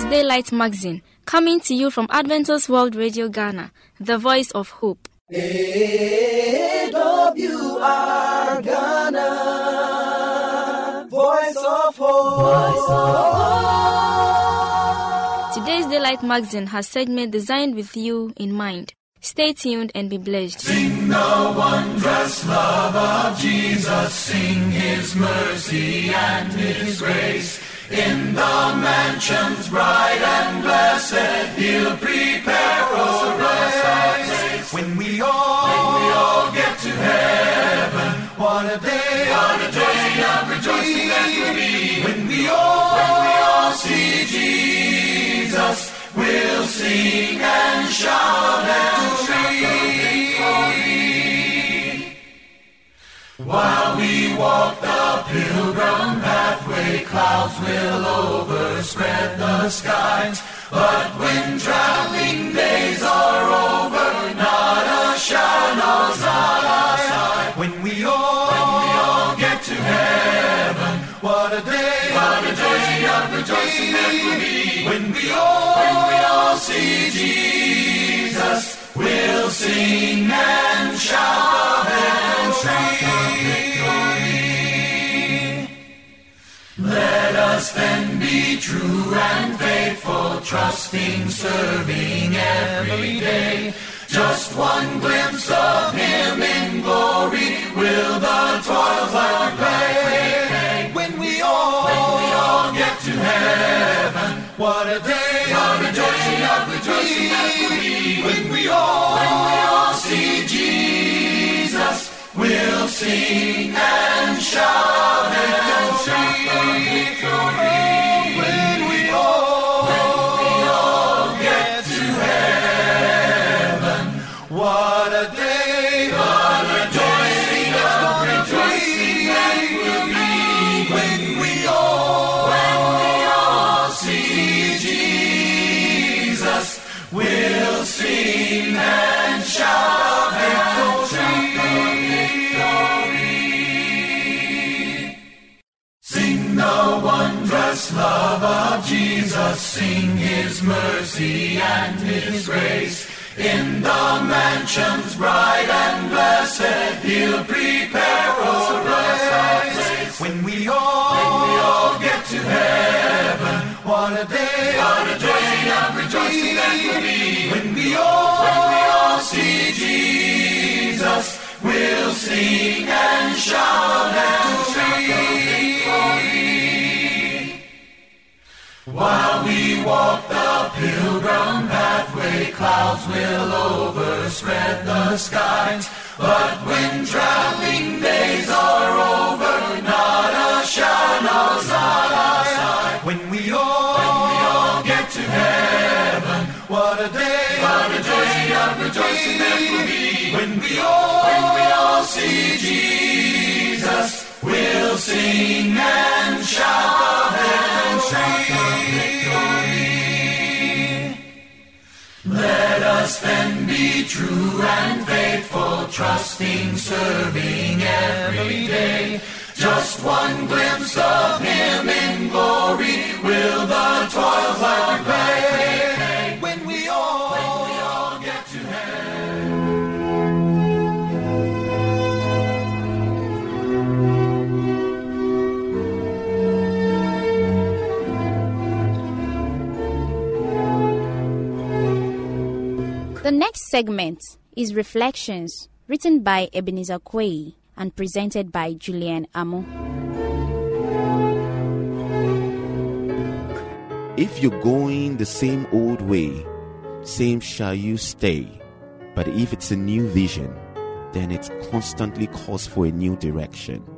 was Daylight Magazine, coming to you from Adventist World Radio Ghana, the voice of hope. AWR Ghana, voice of hope. Voice of hope. Today's Daylight Magazine has segment designed with you in mind. Stay tuned and be blessed. Sing the wondrous love of Jesus, sing his mercy and his grace. In the mansions bright and blessed, He'll prepare us a place. When we all, when we all get to heaven, what a day, what a day of rejoicing that will be. When we all, when we all see Jesus, we'll sing and shout and victory. Walk the pilgrim pathway, clouds will overspread the skies. But when traveling days are over, not a shadow's not outside. When we all, when we all get to heaven, what a day, what a day of rejoicing that will be. When we all, when we all see Jesus, we'll sing and shout and victory. Let us then be true and faithful, trusting, serving every day. Just one glimpse of Him in glory will the toils of pay. When we all, when we all get to heaven, what a day of rejoicing, of rejoicing that will be. When we all, when we all see Jesus, we'll sing and shout and victory. When sing his mercy and his grace. In the mansions bright and blessed, he'll prepare for us a place. When we all, when we all get to heaven, what a day, what a day of rejoicing that will be. When we all, when we all see Jesus, we'll sing and shout and victory. While we walk the pilgrim pathway, clouds will overspread the skies. But when traveling days are over, not a shadow's outside. When we all, when we all get to heaven, what a day, what a day of rejoicing that will be. When we all, when we all see true and faithful, trusting, serving every day. Just one glimpse of Him in glory will the toils of pay. Segment is Reflections, written by Ebenezer Quay and presented by Julian Amo. If you're going the same old way, same shall you stay. But if it's a new vision, then it constantly calls for a new direction.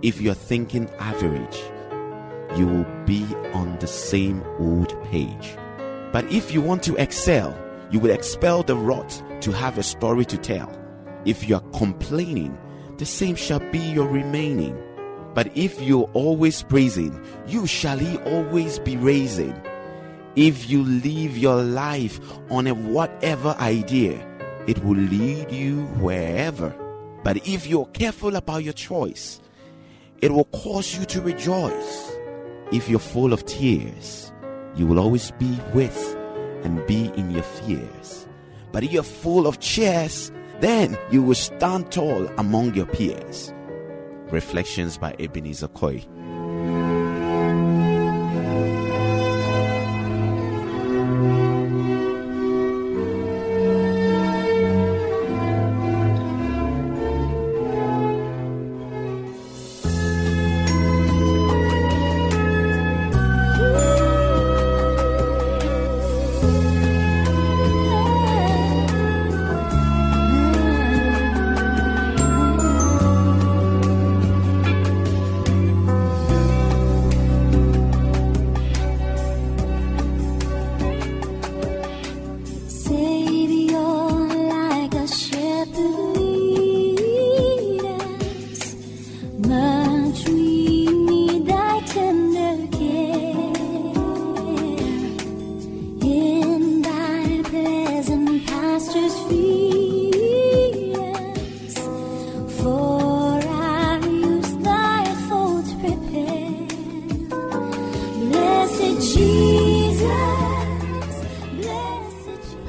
If you're thinking average, you will be on the same old page. But if you want to excel, you will expel the rot to have a story to tell. If you are complaining, the same shall be your remaining. But if you're always praising, you shall he always be raising. If you live your life on a whatever idea, it will lead you wherever. But if you're careful about your choice, it will cause you to rejoice. If you're full of tears, you will always be with and be in your fears. But if you're full of cheers, then you will stand tall among your peers. Reflections by Ebenezer Coy.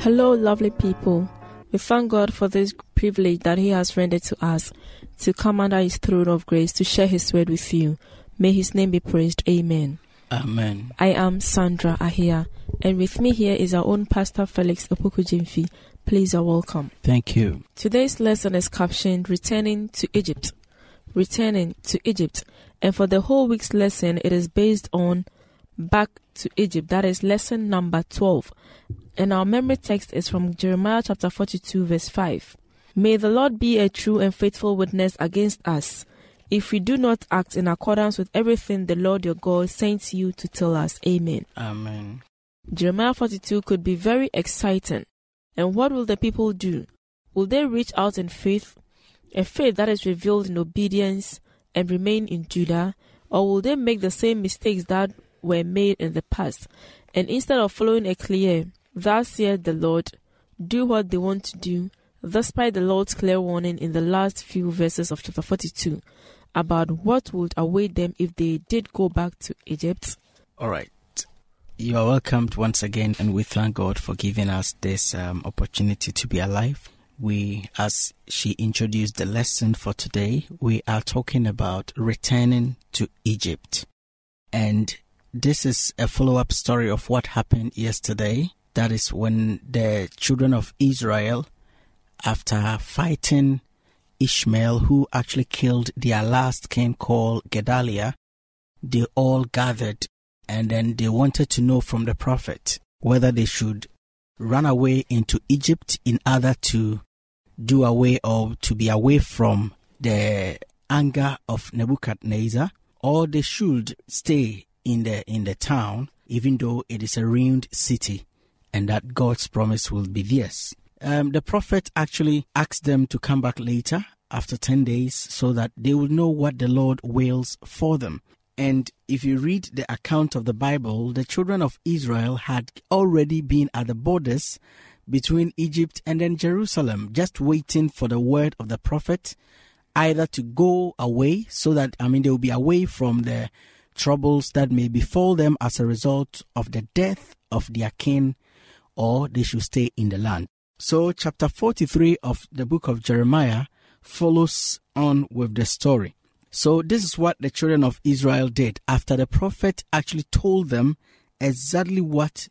Hello, lovely people. We thank God for this privilege that He has rendered to us to come under His throne of grace to share His word with you. May His name be praised. Amen. Amen. I am Sandra Ahia, and with me here is our own Pastor Felix Opokujimfi. Please are welcome. Thank you. Today's lesson is captioned Returning to Egypt. Returning to Egypt. And for the whole week's lesson, it is based on Back to Egypt. That is lesson number 12. And our memory text is from Jeremiah chapter 42, verse 5. May the Lord be a true and faithful witness against us if we do not act in accordance with everything the Lord your God sent you to tell us. Amen. Amen. Jeremiah 42 could be very exciting. And what will the people do? Will they reach out in faith, a faith that is revealed in obedience and remain in Judah? Or will they make the same mistakes that were made in the past? And instead of following a clear, Thus saith the Lord, do what they want to do, despite the Lord's clear warning in the last few verses of chapter 42 about what would await them if they did go back to Egypt. All right. You are welcomed once again, and we thank God for giving us this um, opportunity to be alive. We, as she introduced the lesson for today, we are talking about returning to Egypt. And this is a follow up story of what happened yesterday. That is when the children of Israel, after fighting Ishmael, who actually killed their last king called Gedaliah, they all gathered and then they wanted to know from the prophet whether they should run away into Egypt in order to do away or to be away from the anger of Nebuchadnezzar, or they should stay in the in the town, even though it is a ruined city, and that God's promise will be theirs. Um, the prophet actually asked them to come back later after 10 days so that they will know what the Lord wills for them. And if you read the account of the Bible, the children of Israel had already been at the borders between Egypt and then Jerusalem, just waiting for the word of the prophet either to go away so that, I mean, they will be away from the troubles that may befall them as a result of the death of their king, or they should stay in the land. So, chapter 43 of the book of Jeremiah follows on with the story. So, this is what the children of Israel did after the prophet actually told them exactly what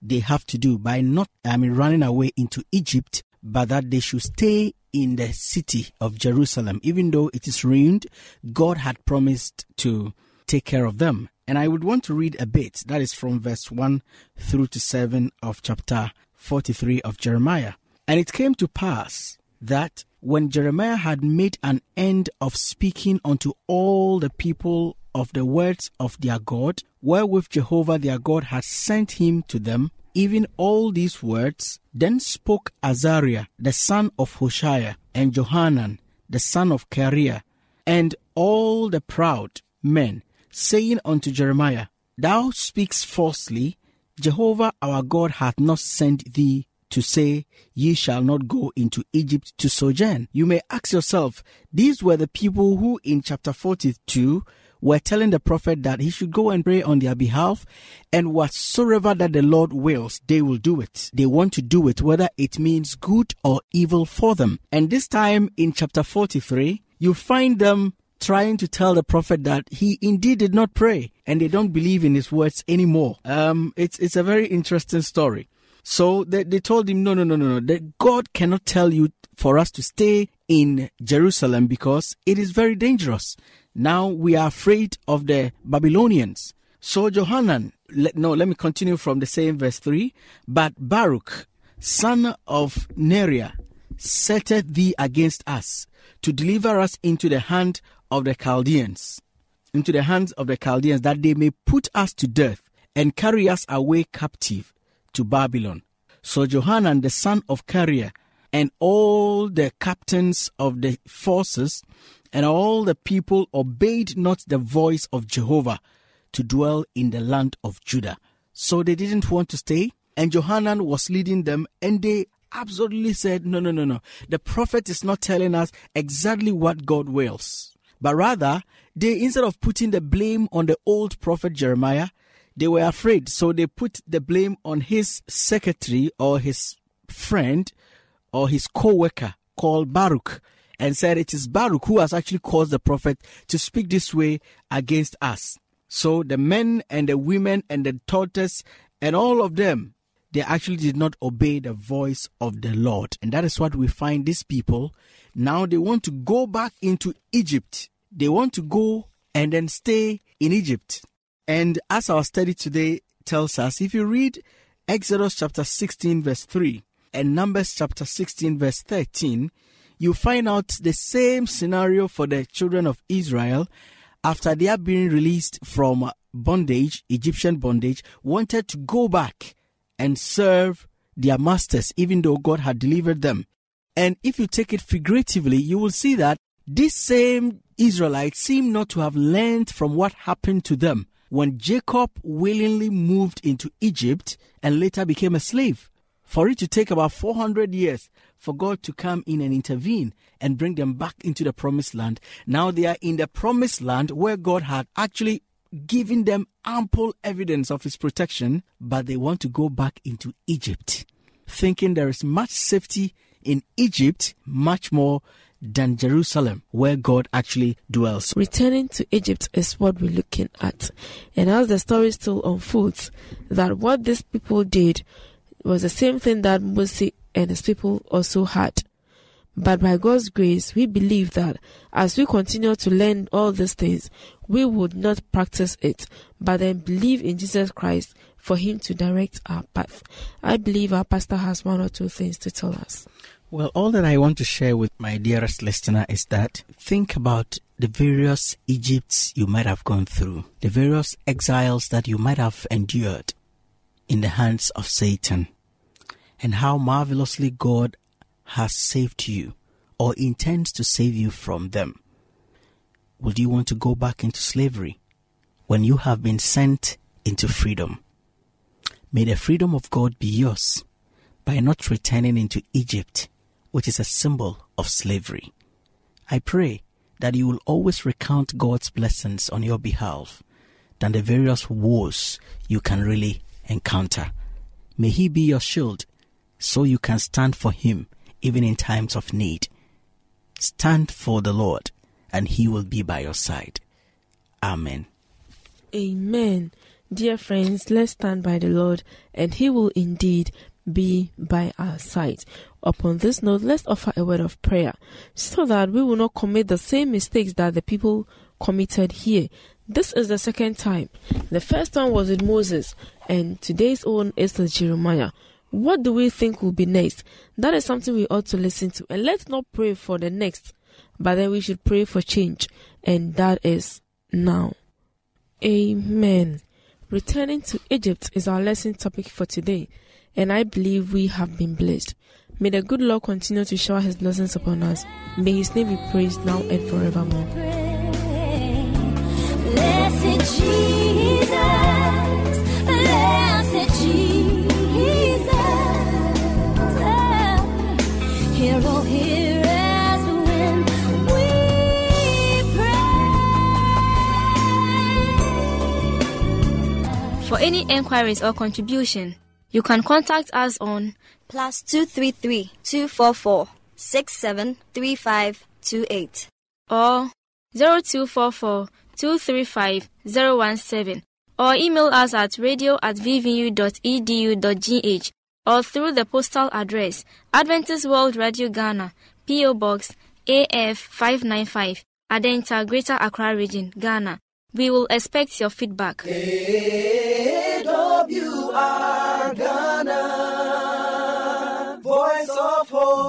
they have to do by not, I mean, running away into Egypt, but that they should stay in the city of Jerusalem. Even though it is ruined, God had promised to take care of them. And I would want to read a bit, that is from verse 1 through to 7 of chapter 43 of Jeremiah. And it came to pass that when Jeremiah had made an end of speaking unto all the people of the words of their God, wherewith Jehovah their God had sent him to them, even all these words, then spoke Azariah, the son of Hoshaiah, and Johanan, the son of Kareah, and all the proud men, saying unto Jeremiah, Thou speakest falsely, Jehovah our God hath not sent thee to say, Ye shall not go into Egypt to sojourn. You may ask yourself, these were the people who in chapter 42 were telling the prophet that he should go and pray on their behalf, and whatsoever that the Lord wills, they will do it. They want to do it, whether it means good or evil for them. And this time in chapter 43, you find them trying to tell the prophet that he indeed did not pray and they don't believe in his words anymore. Um, it's, it's a very interesting story. So they, they told him, no, no, no, no, no, that God cannot tell you for us to stay in Jerusalem because it is very dangerous. Now we are afraid of the Babylonians. So Johanan, let, no, let me continue from the same verse 3. But Baruch, son of Neriah, setteth thee against us to deliver us into the hand of the Chaldeans, into the hands of the Chaldeans, that they may put us to death and carry us away captive to Babylon. So Johanan, the son of Kareah, and all the captains of the forces and all the people obeyed not the voice of Jehovah to dwell in the land of Judah. So they didn't want to stay, and Johanan was leading them, and they absolutely said, No, no, no, no. The prophet is not telling us exactly what God wills. But rather, they, instead of putting the blame on the old prophet Jeremiah, they were afraid. So they put the blame on his secretary or his friend or his co worker called Baruch and said it is Baruch who has actually caused the prophet to speak this way against us. So the men and the women and the daughters and all of them, they actually did not obey the voice of the Lord. And that is what we find these people. Now they want to go back into Egypt. They want to go and then stay in Egypt. And as our study today tells us, if you read Exodus chapter 16, verse 3, and Numbers chapter 16, verse 13, you find out the same scenario for the children of Israel after they are being released from bondage, Egyptian bondage, wanted to go back and serve their masters, even though God had delivered them. And if you take it figuratively, you will see that these same Israelites seem not to have learned from what happened to them when Jacob willingly moved into Egypt and later became a slave. For it to take about 400 years for God to come in and intervene and bring them back into the promised land. Now they are in the promised land where God had actually given them ample evidence of his protection, but they want to go back into Egypt, thinking there is much safety in Egypt, much more than Jerusalem, where God actually dwells. Returning to Egypt is what we're looking at. And as the story still unfolds, that what these people did was the same thing that Moses and his people also had. But by God's grace, we believe that as we continue to learn all these things, we would not practice it, but then believe in Jesus Christ for Him to direct our path. I believe our pastor has one or two things to tell us. Well, all that I want to share with my dearest listener is that think about the various Egypts you might have gone through, the various exiles that you might have endured in the hands of Satan, and how marvelously God has saved you or intends to save you from them. Would you want to go back into slavery when you have been sent into freedom? May the freedom of God be yours by not returning into Egypt which is a symbol of slavery. I pray that you will always recount God's blessings on your behalf than the various woes you can really encounter. May He be your shield so you can stand for Him even in times of need. Stand for the Lord and He will be by your side. Amen. Amen. Dear friends, let's stand by the Lord and He will indeed be by our side. Upon this note, let's offer a word of prayer so that we will not commit the same mistakes that the people committed here. This is the second time. The first one was with Moses, and today's own is with Jeremiah. What do we think will be next? That is something we ought to listen to. And let's not pray for the next, but then we should pray for change, and that is now. Amen. Returning to Egypt is our lesson topic for today and I believe we have been blessed. May the good Lord continue to shower his blessings upon us. May his name be praised now and forevermore. Blessed Jesus, any enquiries or contribution, you can contact us on plus 233 244 673528 or 0244 235 017 or email us at radio at vvu.edu.gh or through the postal address Adventist World Radio Ghana, P.O. Box AF 595, Adenta, Greater Accra Region, Ghana. We will expect your feedback.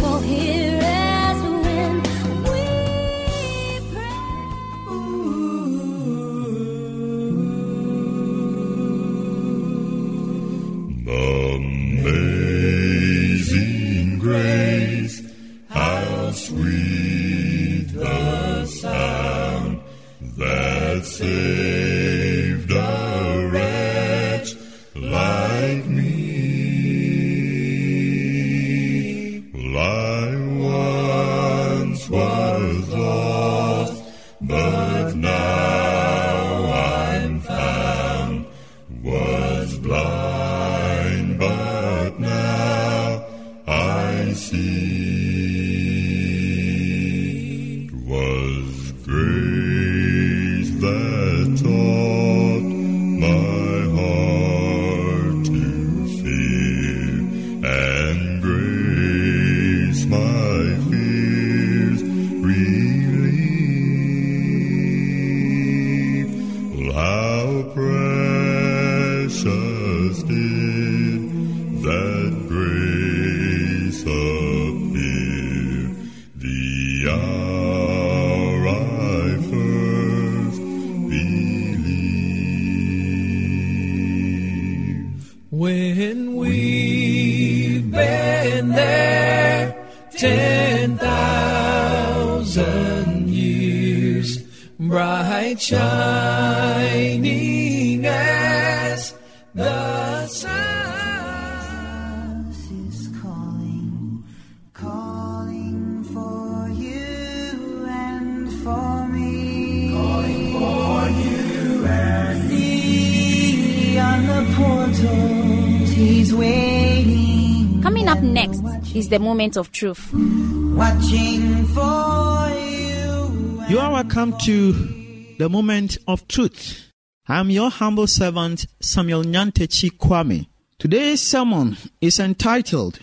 Shining is the moment of truth. Watching for you. You are welcome to the moment of truth. I'm your humble servant, Samuel Nyantechi Kwame. Today's sermon is entitled,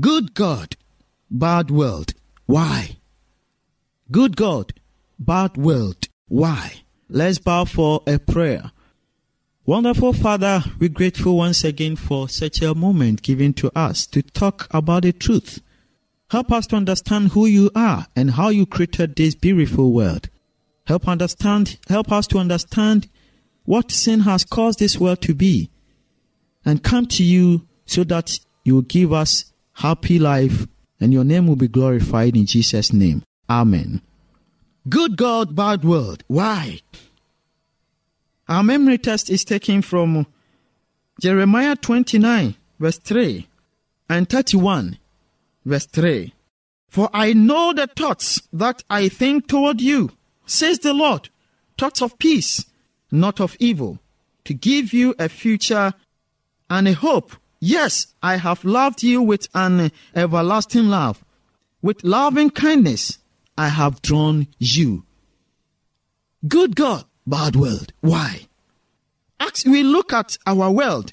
Good God, Bad World. Why? Good God, Bad World. Why? Let's bow for a prayer. Wonderful Father, we're grateful once again for such a moment given to us to talk about the truth. Help us to understand who you are and how you created this beautiful world. Help understand, help us to understand what sin has caused this world to be and come to you so that you will give us happy life and your name will be glorified in Jesus' name. Amen. Good God, bad world. Why? Our memory test is taken from Jeremiah 29, verse 3, and 31, verse 3. For I know the thoughts that I think toward you, says the Lord, thoughts of peace, not of evil, to give you a future and a hope. Yes, I have loved you with an everlasting love. With loving kindness, I have drawn you. Good God, bad world. Why? As we look at our world,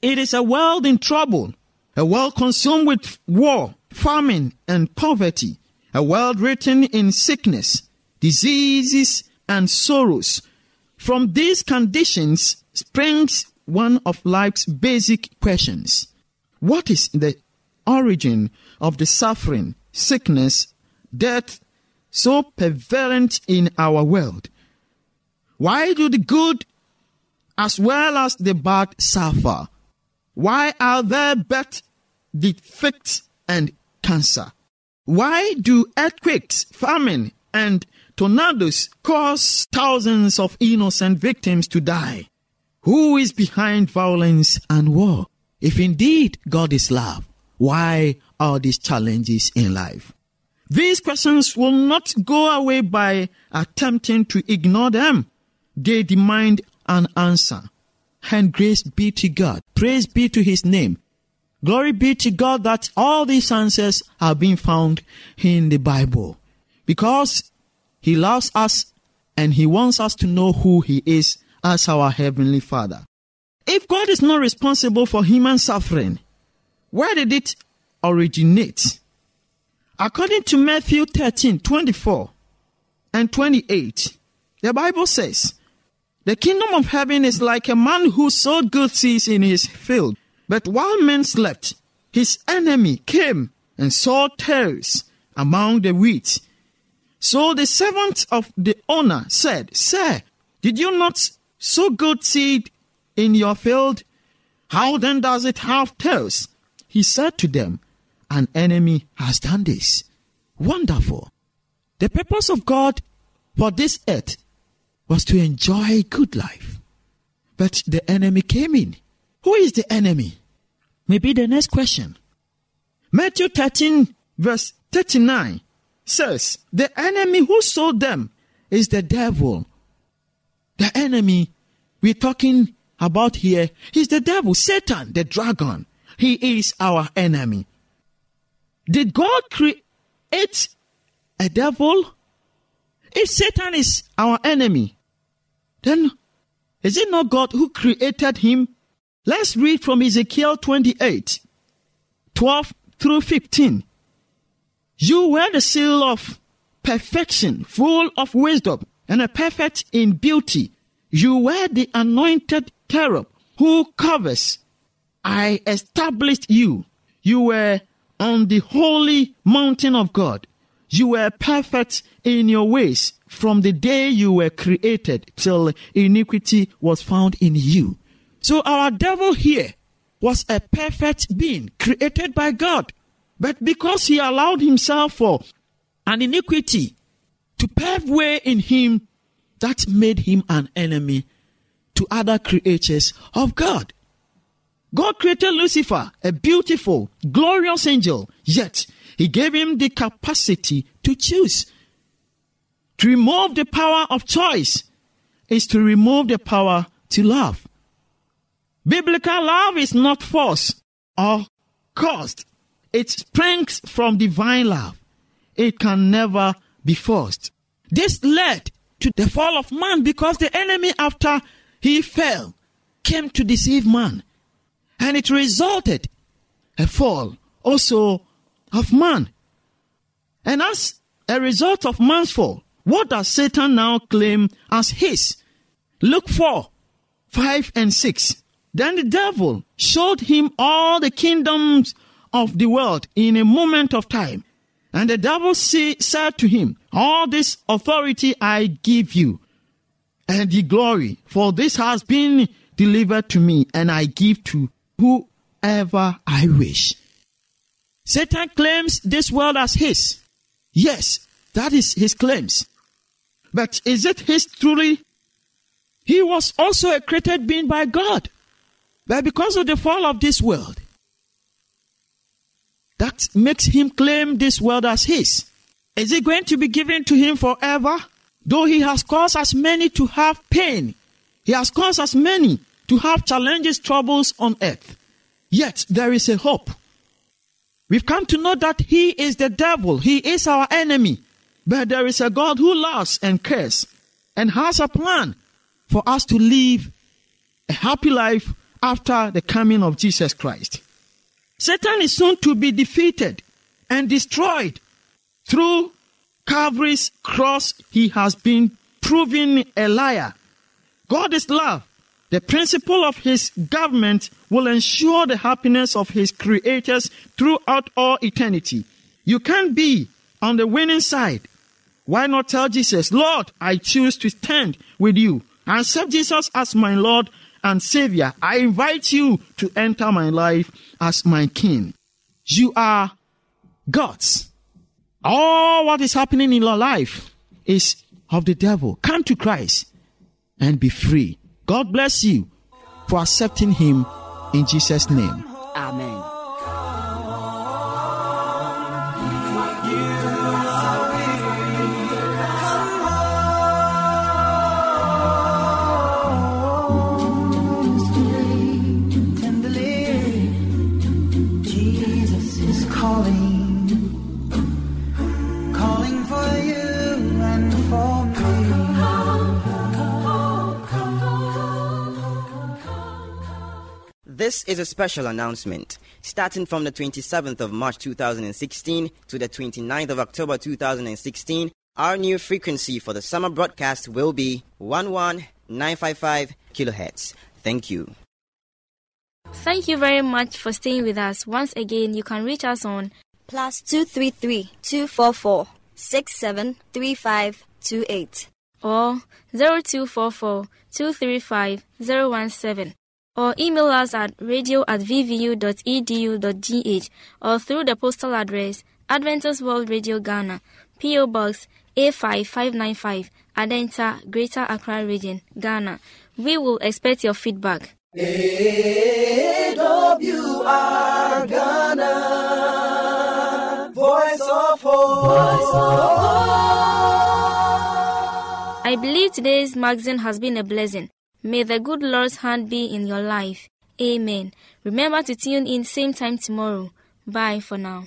it is a world in trouble, a world consumed with war, famine, and poverty, a world written in sickness, diseases, and sorrows. From these conditions springs one of life's basic questions. What is the origin of the suffering, sickness, death so prevalent in our world? Why do the good as well as the bad suffer? Why are there birth defects and cancer? Why do earthquakes, famine, and tornadoes cause thousands of innocent victims to die? Who is behind violence and war? If indeed God is love, why are these challenges in life? These questions will not go away by attempting to ignore them. They demand an answer. And grace be to God. Praise be to his name. Glory be to God that all these answers are being found in the Bible. Because he loves us and he wants us to know who he is as our heavenly father. If God is not responsible for human suffering, where did it originate? According to Matthew 13 24 and 28, the Bible says, The kingdom of heaven is like a man who sowed good seeds in his field. But while men slept, his enemy came and sowed tares among the wheat. So the servant of the owner said, Sir, did you not sow good seed in your field? How then does it have tares? He said to them, An enemy has done this. Wonderful. The purpose of God for this earth was to enjoy a good life. But the enemy came in. Who is the enemy? Maybe the next question. Matthew 13, verse 39 says, The enemy who sold them is the devil. The enemy we're talking about here is the devil, Satan, the dragon. He is our enemy. Did God create a devil? If Satan is our enemy, then is it not God who created him? Let's read from Ezekiel 28 12 through 15. You were the seal of perfection, full of wisdom, and a perfect in beauty. You were the anointed cherub who covers. I established you. You were on the holy mountain of God. You were perfect in your ways from the day you were created till iniquity was found in you. So our devil here was a perfect being created by God. But because he allowed himself for an iniquity to pave way in him, that made him an enemy to other creatures of God. God created Lucifer, a beautiful, glorious angel, yet he gave him the capacity to choose. To remove the power of choice is to remove the power to love. Biblical love is not forced or caused. It springs from divine love. It can never be forced. This led to the fall of man because the enemy, after he fell, came to deceive man. And it resulted a fall also of man. And as a result of man's fall, what does Satan now claim as his? Luke 4 5 and 6. Then the devil showed him all the kingdoms of the world in a moment of time. And the devil said to him, All this authority I give you, and the glory, for this has been delivered to me, and I give to whoever I wish. Satan claims this world as his. Yes, that is his claims. But is it his truly? He was also a created being by God. But because of the fall of this world, that makes him claim this world as his. Is it going to be given to him forever? Though he has caused as many to have pain, he has caused as many to have challenges, troubles on earth. Yet there is a hope. We've come to know that he is the devil, he is our enemy. But there is a God who loves and cares and has a plan for us to live a happy life after the coming of Jesus Christ. Satan is soon to be defeated and destroyed through Calvary's cross. He has been proven a liar. God is love. The principle of his government will ensure the happiness of his creators throughout all eternity. You can't be on the winning side. Why not tell Jesus, Lord, I choose to stand with you accept Jesus as my Lord and Savior, I invite you to enter my life as my King. You are God's. All what is happening in your life is of the devil. Come to Christ and be free. God bless you for accepting Him in Jesus' name. Amen. This is a special announcement. Starting from the 27th of March 2016 to the 29th of October 2016, our new frequency for the summer broadcast will be 11955 kilohertz. Thank you. Thank you very much for staying with us. Once again, you can reach us on Plus two three three two four four six seven three five two eight. or 0244 235 017 or email us at radio at vvu.edu.gh or through the postal address Adventist World Radio Ghana, P.O. Box A5595, Adenta, Greater Accra Region, Ghana. We will expect your feedback. AWR Ghana, voice of hope. I believe today's magazine has been a blessing. May the good Lord's hand be in your life. Amen. Remember to tune in same time tomorrow. Bye for now.